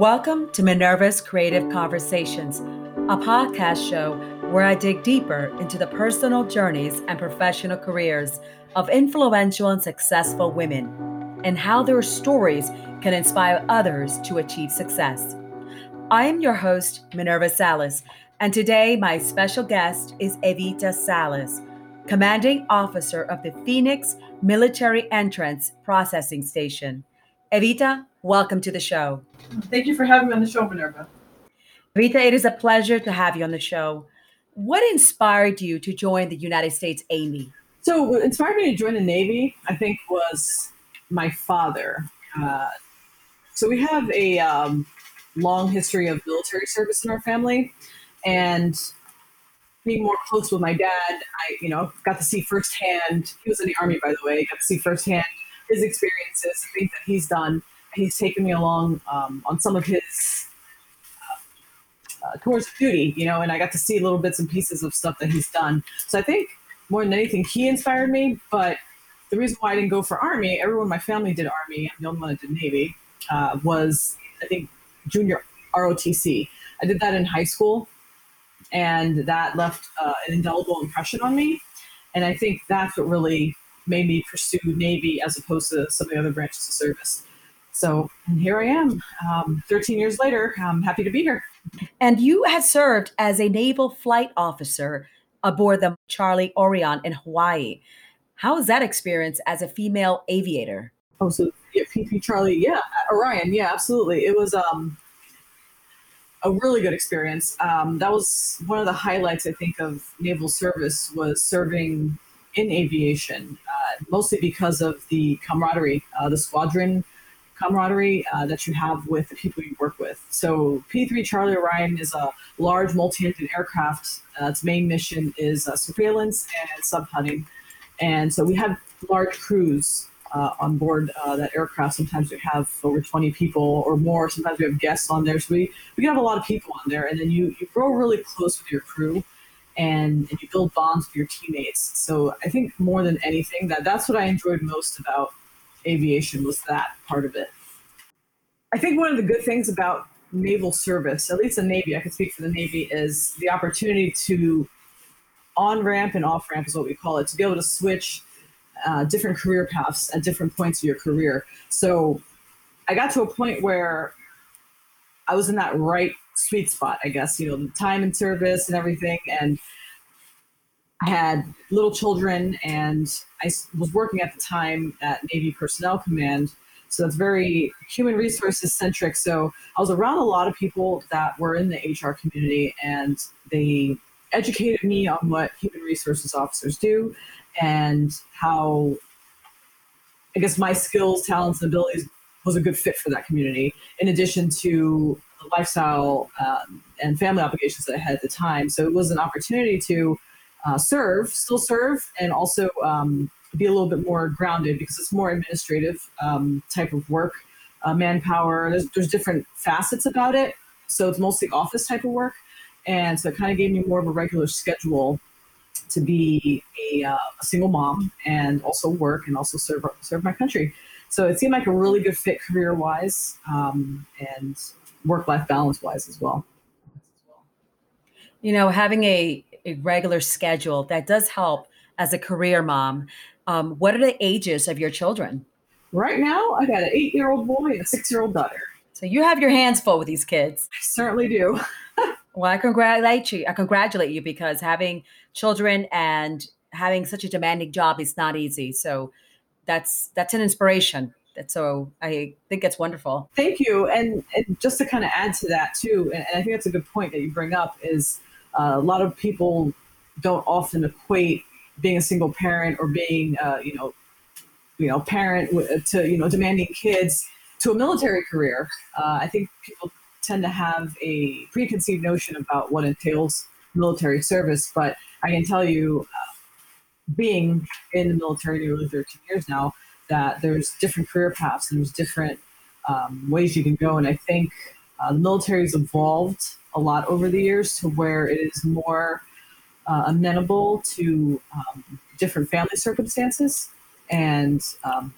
Welcome to Minerva's Creative Conversations, a podcast show where I dig deeper into the personal journeys and professional careers of influential and successful women and how their stories can inspire others to achieve success. I am your host, Minerva Salas, and today my special guest is Evita Salas, commanding officer of the Phoenix Military Entrance Processing Station. Evita, welcome to the show. Thank you for having me on the show, Minerva. Evita, it is a pleasure to have you on the show. What inspired you to join the United States Army? So, what inspired me to join the Navy, I think, was my father. Uh, so, we have a um, long history of military service in our family, and being more close with my dad, I, you know, got to see firsthand. He was in the army, by the way. Got to see firsthand his experiences, the things that he's done. He's taken me along um, on some of his uh, tours of duty, you know, and I got to see little bits and pieces of stuff that he's done. So I think more than anything, he inspired me. But the reason why I didn't go for Army, everyone in my family did Army. I'm the only one that did Navy. Uh, was I think junior ROTC. I did that in high school, and that left uh, an indelible impression on me. And I think that's what really made me pursue Navy as opposed to some of the other branches of service. So and here I am, um, 13 years later. I'm happy to be here. And you had served as a naval flight officer aboard the Charlie Orion in Hawaii. How was that experience as a female aviator? Oh, so yeah, PP Charlie, yeah, Orion, yeah, absolutely. It was um, a really good experience. Um, that was one of the highlights, I think, of naval service was serving in aviation, mostly because of the camaraderie, uh, the squadron camaraderie uh, that you have with the people you work with. So P3 Charlie Orion is a large multi-engine aircraft. Uh, its main mission is surveillance and subhunting. And so we have large crews uh, on board uh, that aircraft. Sometimes we have over 20 people or more. Sometimes we have guests on there. So we, we can have a lot of people on there. And then you, you grow really close with your crew and, and you build bonds with your teammates. So I think more than anything that that's what I enjoyed most about aviation was that part of it. I think one of the good things about naval service, at least the Navy, I can speak for the Navy, is the opportunity to on ramp and off ramp is what we call it, to be able to switch uh, different career paths at different points of your career. So I got to a point where I was in that right sweet spot, I guess, you know, the time and service and everything. And I had little children, and I was working at the time at Navy Personnel Command. So that's very human resources centric. So I was around a lot of people that were in the HR community, and they educated me on what human resources officers do and how I guess my skills, talents, and abilities was a good fit for that community. In addition to the lifestyle um, and family obligations that I had at the time, so it was an opportunity to uh, serve, still serve, and also um, be a little bit more grounded because it's more administrative um, type of work, uh, manpower. There's, there's different facets about it, so it's mostly office type of work, and so it kind of gave me more of a regular schedule to be a, uh, a, single mom and also work and also serve serve my country. So it seemed like a really good fit career wise um, and work life balance wise as well. You know, having a, a regular schedule that does help as a career mom. Um, what are the ages of your children? Right now, I got an eight year old boy and a six year old daughter. So you have your hands full with these kids. I certainly do. well, I congratulate you. I congratulate you because having children and having such a demanding job is not easy. So that's that's an inspiration. So I think it's wonderful. Thank you. And, and just to kind of add to that too, and, and I think that's a good point that you bring up is uh, a lot of people don't often equate being a single parent or being uh, you know you know parent to you know demanding kids to a military career. Uh, I think people tend to have a preconceived notion about what entails military service, but I can tell you, being in the military nearly 13 years now, that there's different career paths and there's different um, ways you can go. And I think uh, the military has evolved a lot over the years to where it is more uh, amenable to um, different family circumstances, and um,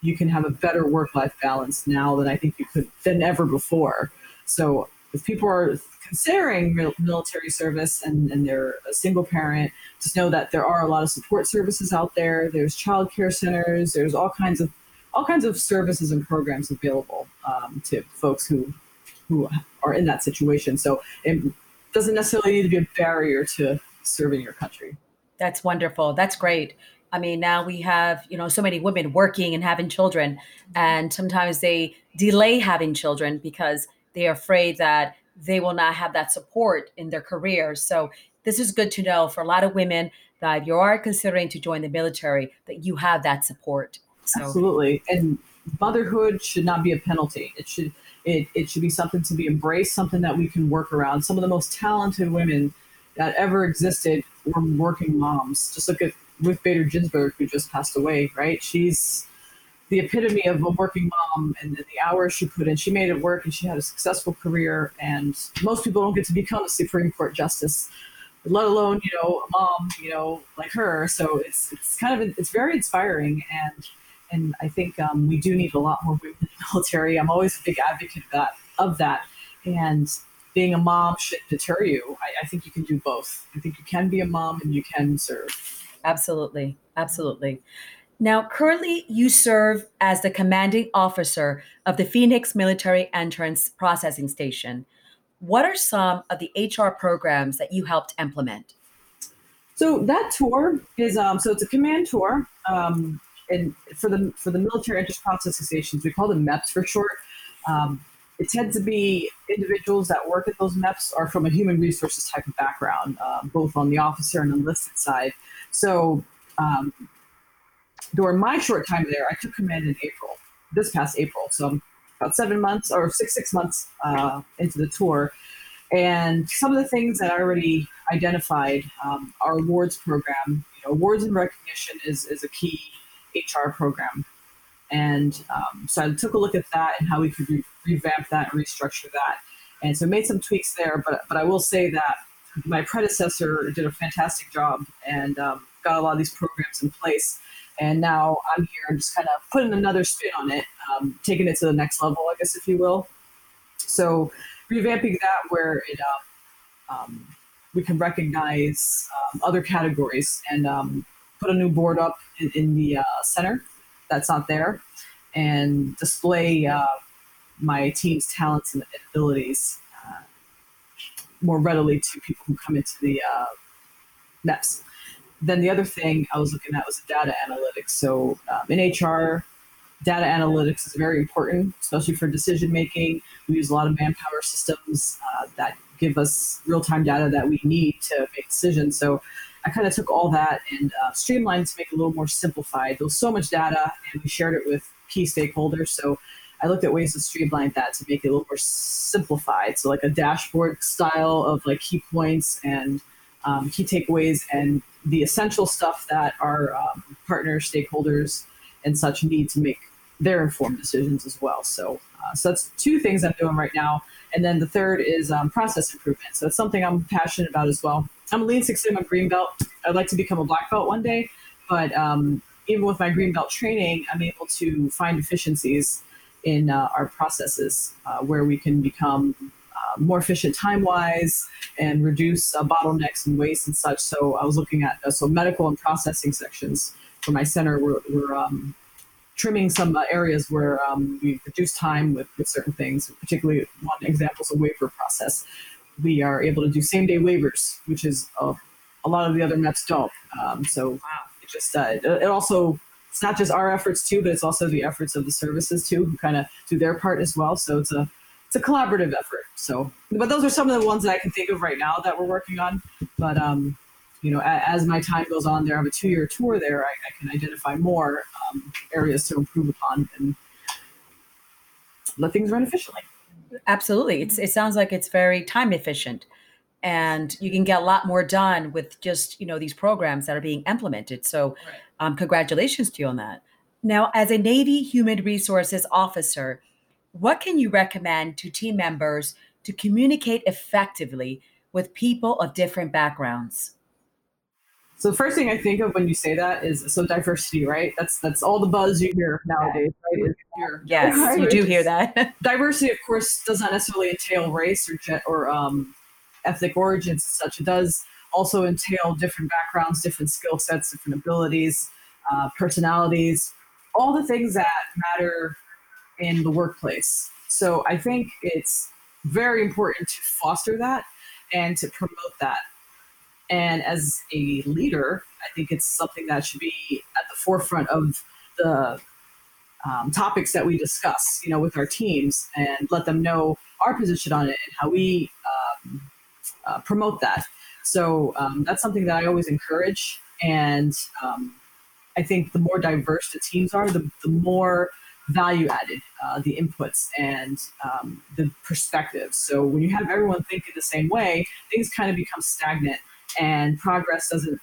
you can have a better work-life balance now than I think you could than ever before. So if people are considering military service and, and they're a single parent, just know that there are a lot of support services out there. There's child care centers. There's all kinds of all kinds of services and programs available um, to folks who who are in that situation. So it doesn't necessarily need to be a barrier to serving your country. That's wonderful. That's great. I mean, now we have, you know, so many women working and having children, and sometimes they delay having children because they're afraid that they will not have that support in their careers. So this is good to know for a lot of women that you are considering to join the military, that you have that support. So. Absolutely. And motherhood should not be a penalty. It should it, it should be something to be embraced, something that we can work around. Some of the most talented women that ever existed were working moms. Just look at Ruth Bader Ginsburg, who just passed away, right? She's the epitome of a working mom and the hours she put in. She made it work and she had a successful career. And most people don't get to become a Supreme Court justice, let alone, you know, a mom, you know, like her. So it's, it's kind of, it's very inspiring. And and I think um, we do need a lot more women in the military. I'm always a big advocate of that. Of that. And being a mom should deter you. I, I think you can do both. I think you can be a mom and you can serve. Absolutely. Absolutely. Now, currently, you serve as the commanding officer of the Phoenix Military Entrance Processing Station. What are some of the HR programs that you helped implement? So that tour is um, so it's a command tour. Um, and for the for the military entrance processing stations, we call them MEPS for short. Um, it tends to be individuals that work at those MEPS are from a human resources type of background, uh, both on the officer and enlisted side. So um, during my short time there, I took command in April, this past April. So I'm about seven months or six six months uh, into the tour, and some of the things that I already identified, um, our awards program. You know, awards and recognition is is a key HR program. And um, so I took a look at that and how we could re- revamp that and restructure that. And so made some tweaks there, but, but I will say that my predecessor did a fantastic job and um, got a lot of these programs in place. And now I'm here just kind of putting another spin on it, um, taking it to the next level, I guess, if you will. So revamping that where it uh, um, we can recognize um, other categories and um, put a new board up in, in the uh, center that's not there and display uh, my team's talents and abilities uh, more readily to people who come into the uh, MEPS. Then the other thing I was looking at was data analytics. So um, in HR, data analytics is very important, especially for decision making. We use a lot of manpower systems uh, that give us real time data that we need to make decisions. So I kind of took all that and uh, streamlined to make it a little more simplified. There was so much data, and we shared it with key stakeholders. So I looked at ways to streamline that to make it a little more simplified. So like a dashboard style of like key points and um, key takeaways and the essential stuff that our um, partners, stakeholders, and such need to make their informed decisions as well. So, uh, so that's two things I'm doing right now. And then the third is um, process improvement. So it's something I'm passionate about as well. I'm a Lean Six Sigma green belt. I'd like to become a black belt one day, but um, even with my green belt training, I'm able to find efficiencies in uh, our processes uh, where we can become uh, more efficient time wise and reduce uh, bottlenecks and waste and such. So I was looking at uh, so medical and processing sections for my center. We're, we're um, trimming some uh, areas where um, we reduce time with, with certain things. Particularly, one example is a waiver process we are able to do same day waivers, which is a, a lot of the other MEPS don't. Um, so wow. it just uh, it also it's not just our efforts too, but it's also the efforts of the services too, who kind of do their part as well. So it's a it's a collaborative effort. So, but those are some of the ones that I can think of right now that we're working on. But um, you know, as, as my time goes on there, I have a two year tour there. I, I can identify more um, areas to improve upon and let things run efficiently. Absolutely. It's, it sounds like it's very time efficient and you can get a lot more done with just, you know, these programs that are being implemented. So right. um, congratulations to you on that. Now, as a Navy Human Resources officer, what can you recommend to team members to communicate effectively with people of different backgrounds? So the first thing I think of when you say that is so diversity, right? That's that's all the buzz you hear nowadays, right? yes, right? you do hear that. diversity, of course, does not necessarily entail race or or um, ethnic origins and such. It does also entail different backgrounds, different skill sets, different abilities, uh, personalities, all the things that matter in the workplace. So I think it's very important to foster that and to promote that. And as a leader, I think it's something that should be at the forefront of the um, topics that we discuss, you know, with our teams, and let them know our position on it and how we um, uh, promote that. So um, that's something that I always encourage, and um, I think the more diverse the teams are, the, the more value added uh, the inputs and um, the perspectives. So when you have everyone thinking the same way, things kind of become stagnant and progress doesn't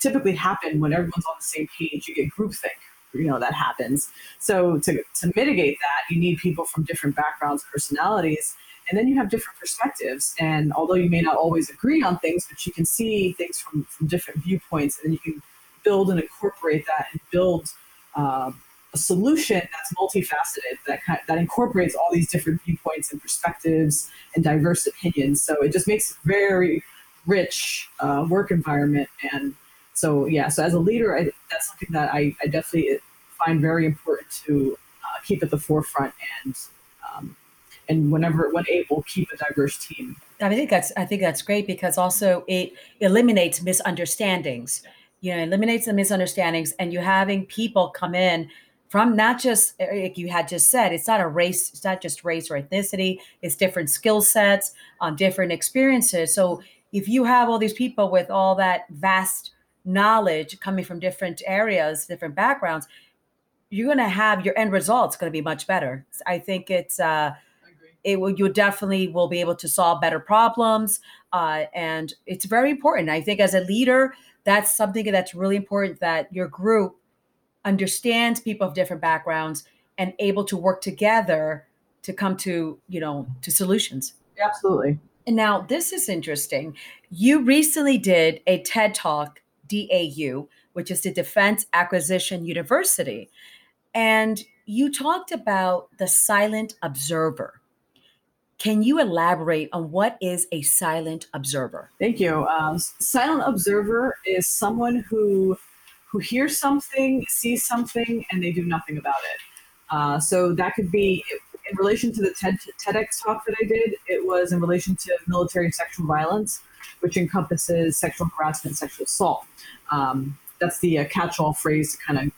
typically happen when everyone's on the same page. You get groupthink, you know, that happens. So to, to mitigate that, you need people from different backgrounds, personalities, and then you have different perspectives. And although you may not always agree on things, but you can see things from, from different viewpoints, and you can build and incorporate that and build uh, a solution that's multifaceted that that incorporates all these different viewpoints and perspectives and diverse opinions. So it just makes a very rich uh, work environment. And so yeah, so as a leader, I, that's something that I, I, definitely find very important to uh, keep at the forefront and um, and whenever when able, keep a diverse team. I think that's I think that's great because also it eliminates misunderstandings. You know, eliminates the misunderstandings, and you having people come in from not just eh, like you had just said it's not a race it's not just race or ethnicity it's different skill sets um, different experiences. So if you have all these people with all that vast knowledge coming from different areas different backgrounds you're going to have your end results going to be much better. I think it's uh it will you definitely will be able to solve better problems uh, and it's very important. I think as a leader that's something that's really important that your group understands people of different backgrounds and able to work together to come to you know to solutions. Absolutely. And now this is interesting. You recently did a ted talk dau which is the defense acquisition university. And you talked about the silent observer. Can you elaborate on what is a silent observer? Thank you. Uh, silent observer is someone who who hear something, see something, and they do nothing about it. Uh, so that could be in relation to the TED, TEDx talk that I did. It was in relation to military sexual violence, which encompasses sexual harassment, sexual assault. Um, that's the uh, catch-all phrase to kind of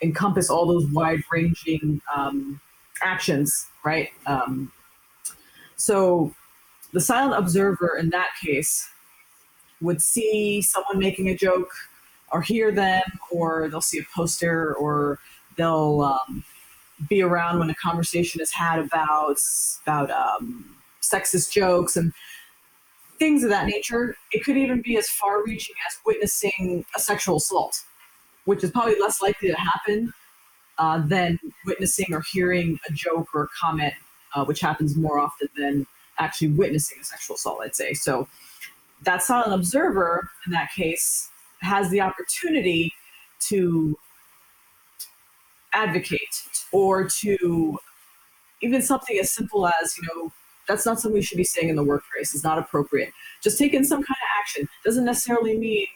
encompass all those wide-ranging um, actions, right? Um, so the silent observer in that case would see someone making a joke or hear them, or they'll see a poster, or they'll um, be around when a conversation is had about about um, sexist jokes and things of that nature. It could even be as far-reaching as witnessing a sexual assault, which is probably less likely to happen uh, than witnessing or hearing a joke or a comment, uh, which happens more often than actually witnessing a sexual assault. I'd say so. That's not an observer in that case has the opportunity to advocate or to even something as simple as, you know, that's not something we should be saying in the workplace. It's not appropriate. Just taking some kind of action doesn't necessarily mean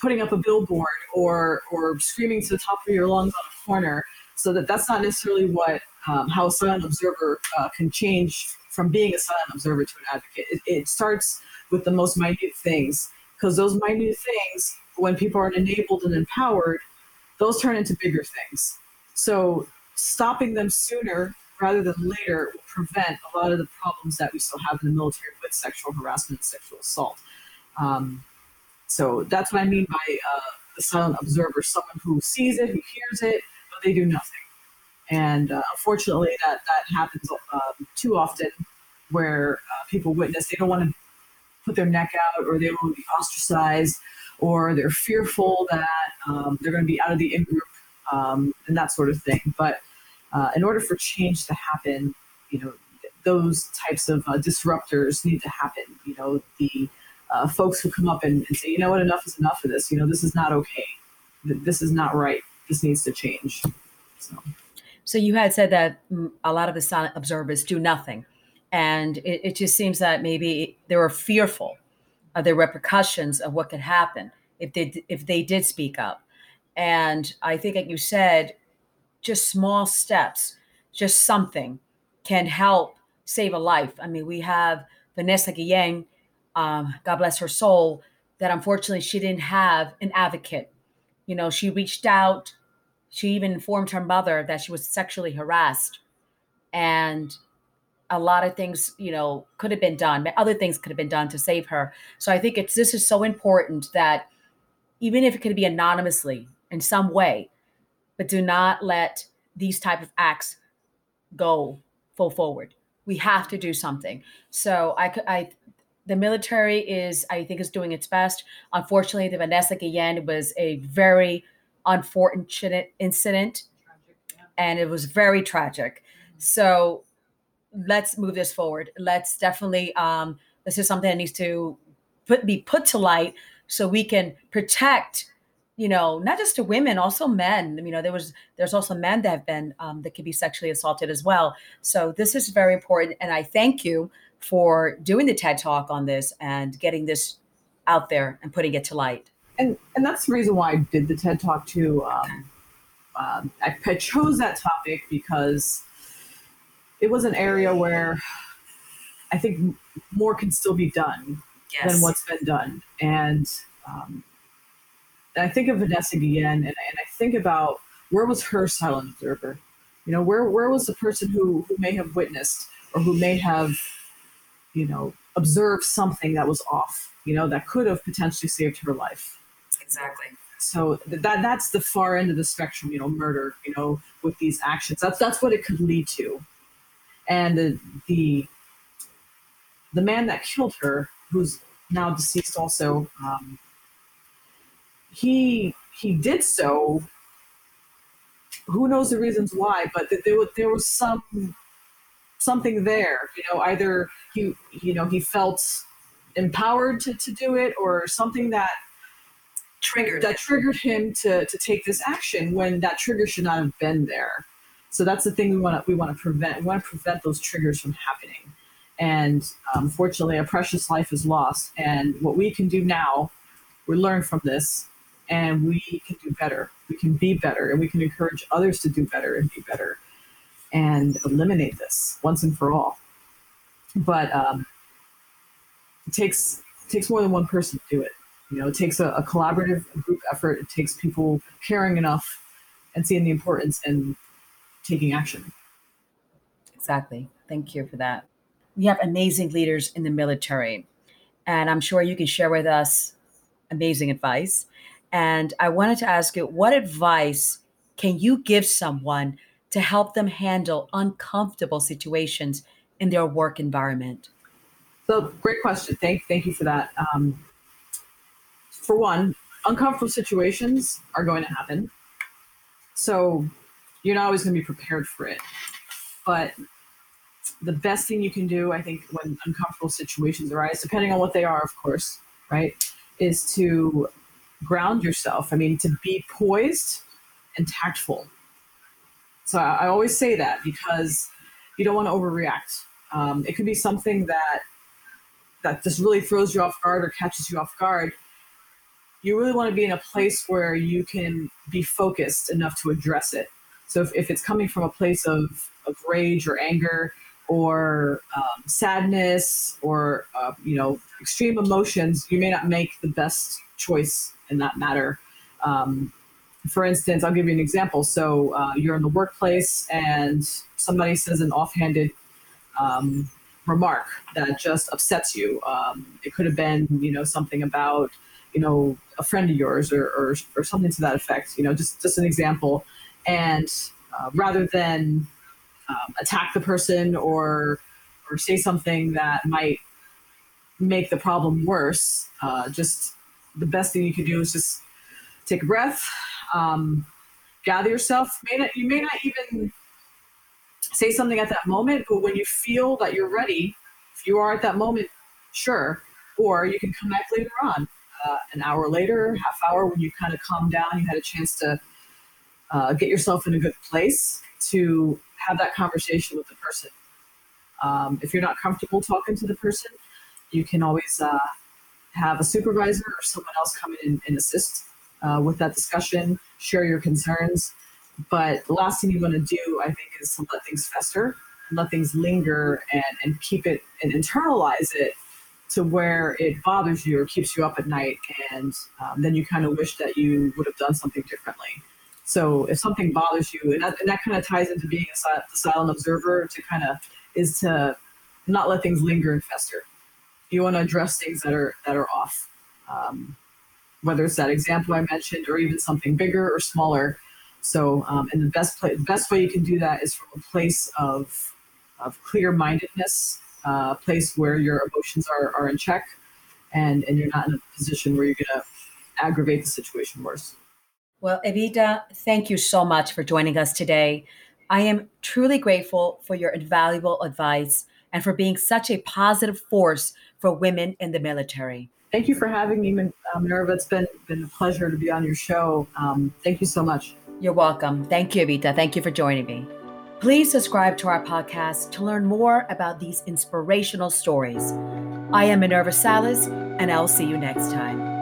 putting up a billboard or or screaming to the top of your lungs on a corner. So that that's not necessarily what um, how a silent observer uh, can change from being a silent observer to an advocate. It, it starts with the most minute things because those minute things, when people aren't enabled and empowered, those turn into bigger things. So stopping them sooner rather than later will prevent a lot of the problems that we still have in the military with sexual harassment and sexual assault. Um, so that's what I mean by uh, the silent observer, someone who sees it, who hears it, but they do nothing. And uh, unfortunately, that that happens um, too often, where uh, people witness. They don't want to put their neck out or they will be ostracized or they're fearful that um, they're going to be out of the in group um, and that sort of thing. But uh, in order for change to happen, you know, those types of uh, disruptors need to happen. You know, the uh, folks who come up and, and, say, you know what, enough is enough of this. You know, this is not okay. This is not right. This needs to change. So, so you had said that mm, a lot of the silent observers do nothing. And it, it just seems that maybe they were fearful of the repercussions of what could happen if they if they did speak up. And I think, like you said, just small steps, just something can help save a life. I mean, we have Vanessa Guillen, um, God bless her soul, that unfortunately she didn't have an advocate. You know, she reached out, she even informed her mother that she was sexually harassed. And a lot of things, you know, could have been done. Other things could have been done to save her. So I think it's this is so important that even if it could be anonymously in some way, but do not let these type of acts go full forward. We have to do something. So I, I, the military is, I think, is doing its best. Unfortunately, the Vanessa Guillen was a very unfortunate incident, tragic, yeah. and it was very tragic. So let's move this forward. Let's definitely. Um, this is something that needs to put be put to light so we can protect you know not just to women also men you know there was there's also men that have been um, that can be sexually assaulted as well so this is very important and i thank you for doing the ted talk on this and getting this out there and putting it to light and and that's the reason why i did the ted talk too um, um, I, I chose that topic because it was an area where i think more can still be done yes. than what's been done and um, and I think of Vanessa Guillen and, and I think about where was her silent observer? You know, where where was the person who, who may have witnessed or who may have, you know, observed something that was off, you know, that could have potentially saved her life. Exactly. So that that's the far end of the spectrum, you know, murder, you know, with these actions. That's that's what it could lead to. And the the, the man that killed her, who's now deceased also, um, he he did so. Who knows the reasons why? But there was there was some something there. You know, either he you know he felt empowered to, to do it, or something that triggered that triggered him to to take this action when that trigger should not have been there. So that's the thing we want to we want to prevent. We want to prevent those triggers from happening. And unfortunately, um, a precious life is lost. And what we can do now, we learn from this, and we can do better. We can be better, and we can encourage others to do better and be better, and eliminate this once and for all. But um, it takes it takes more than one person to do it. You know, it takes a, a collaborative group effort. It takes people caring enough and seeing the importance and taking action. Exactly. Thank you for that. We have amazing leaders in the military, and I'm sure you can share with us amazing advice and I wanted to ask you what advice can you give someone to help them handle uncomfortable situations in their work environment? So, great question. Thank, thank you for that. Um, for one, uncomfortable situations are going to happen. So, you're not always going to be prepared for it. But the best thing you can do, I think, when uncomfortable situations arise, depending on what they are, of course, right, is to ground yourself. I mean, to be poised and tactful. So I, I always say that because you don't want to overreact. Um, it could be something that that just really throws you off guard or catches you off guard. You really want to be in a place where you can be focused enough to address it. So if, if it's coming from a place of, of rage or anger or um, sadness or uh, you know extreme emotions, you may not make the best choice in that matter. Um, for instance, I'll give you an example. So uh, you're in the workplace and somebody says an offhanded um, remark that just upsets you. Um, it could have been, you know, something about, you know, a friend of yours or, or, or something to that effect, you know, just, just an example. And uh, rather than um, attack the person or, or say something that might make the problem worse, uh, just the best thing you can do is just take a breath, um, gather yourself. May not, you may not even say something at that moment, but when you feel that you're ready, if you are at that moment, sure, or you can come back later on, uh, an hour later, half hour when you kind of calm down, you had a chance to uh, get yourself in a good place to have that conversation with the person. Um, if you're not comfortable talking to the person, you can always uh, have a supervisor or someone else come in and, and assist uh, with that discussion, share your concerns. But the last thing you want to do, I think, is to let things fester, let things linger, and, and keep it and internalize it to where it bothers you or keeps you up at night. And um, then you kind of wish that you would have done something differently. So if something bothers you, and that, and that kind of ties into being a silent observer, to kind of is to not let things linger and fester. You want to address things that are that are off, um, whether it's that example I mentioned or even something bigger or smaller. So, um, and the best play, the best way you can do that is from a place of of clear mindedness, uh, a uh, place where your emotions are, are in check, and and you're not in a position where you're going to aggravate the situation worse. Well, Evita, thank you so much for joining us today. I am truly grateful for your invaluable advice and for being such a positive force for women in the military. Thank you for having me, uh, Minerva. It's been, been a pleasure to be on your show. Um, thank you so much. You're welcome. Thank you, Evita. Thank you for joining me. Please subscribe to our podcast to learn more about these inspirational stories. I am Minerva Salas, and I'll see you next time.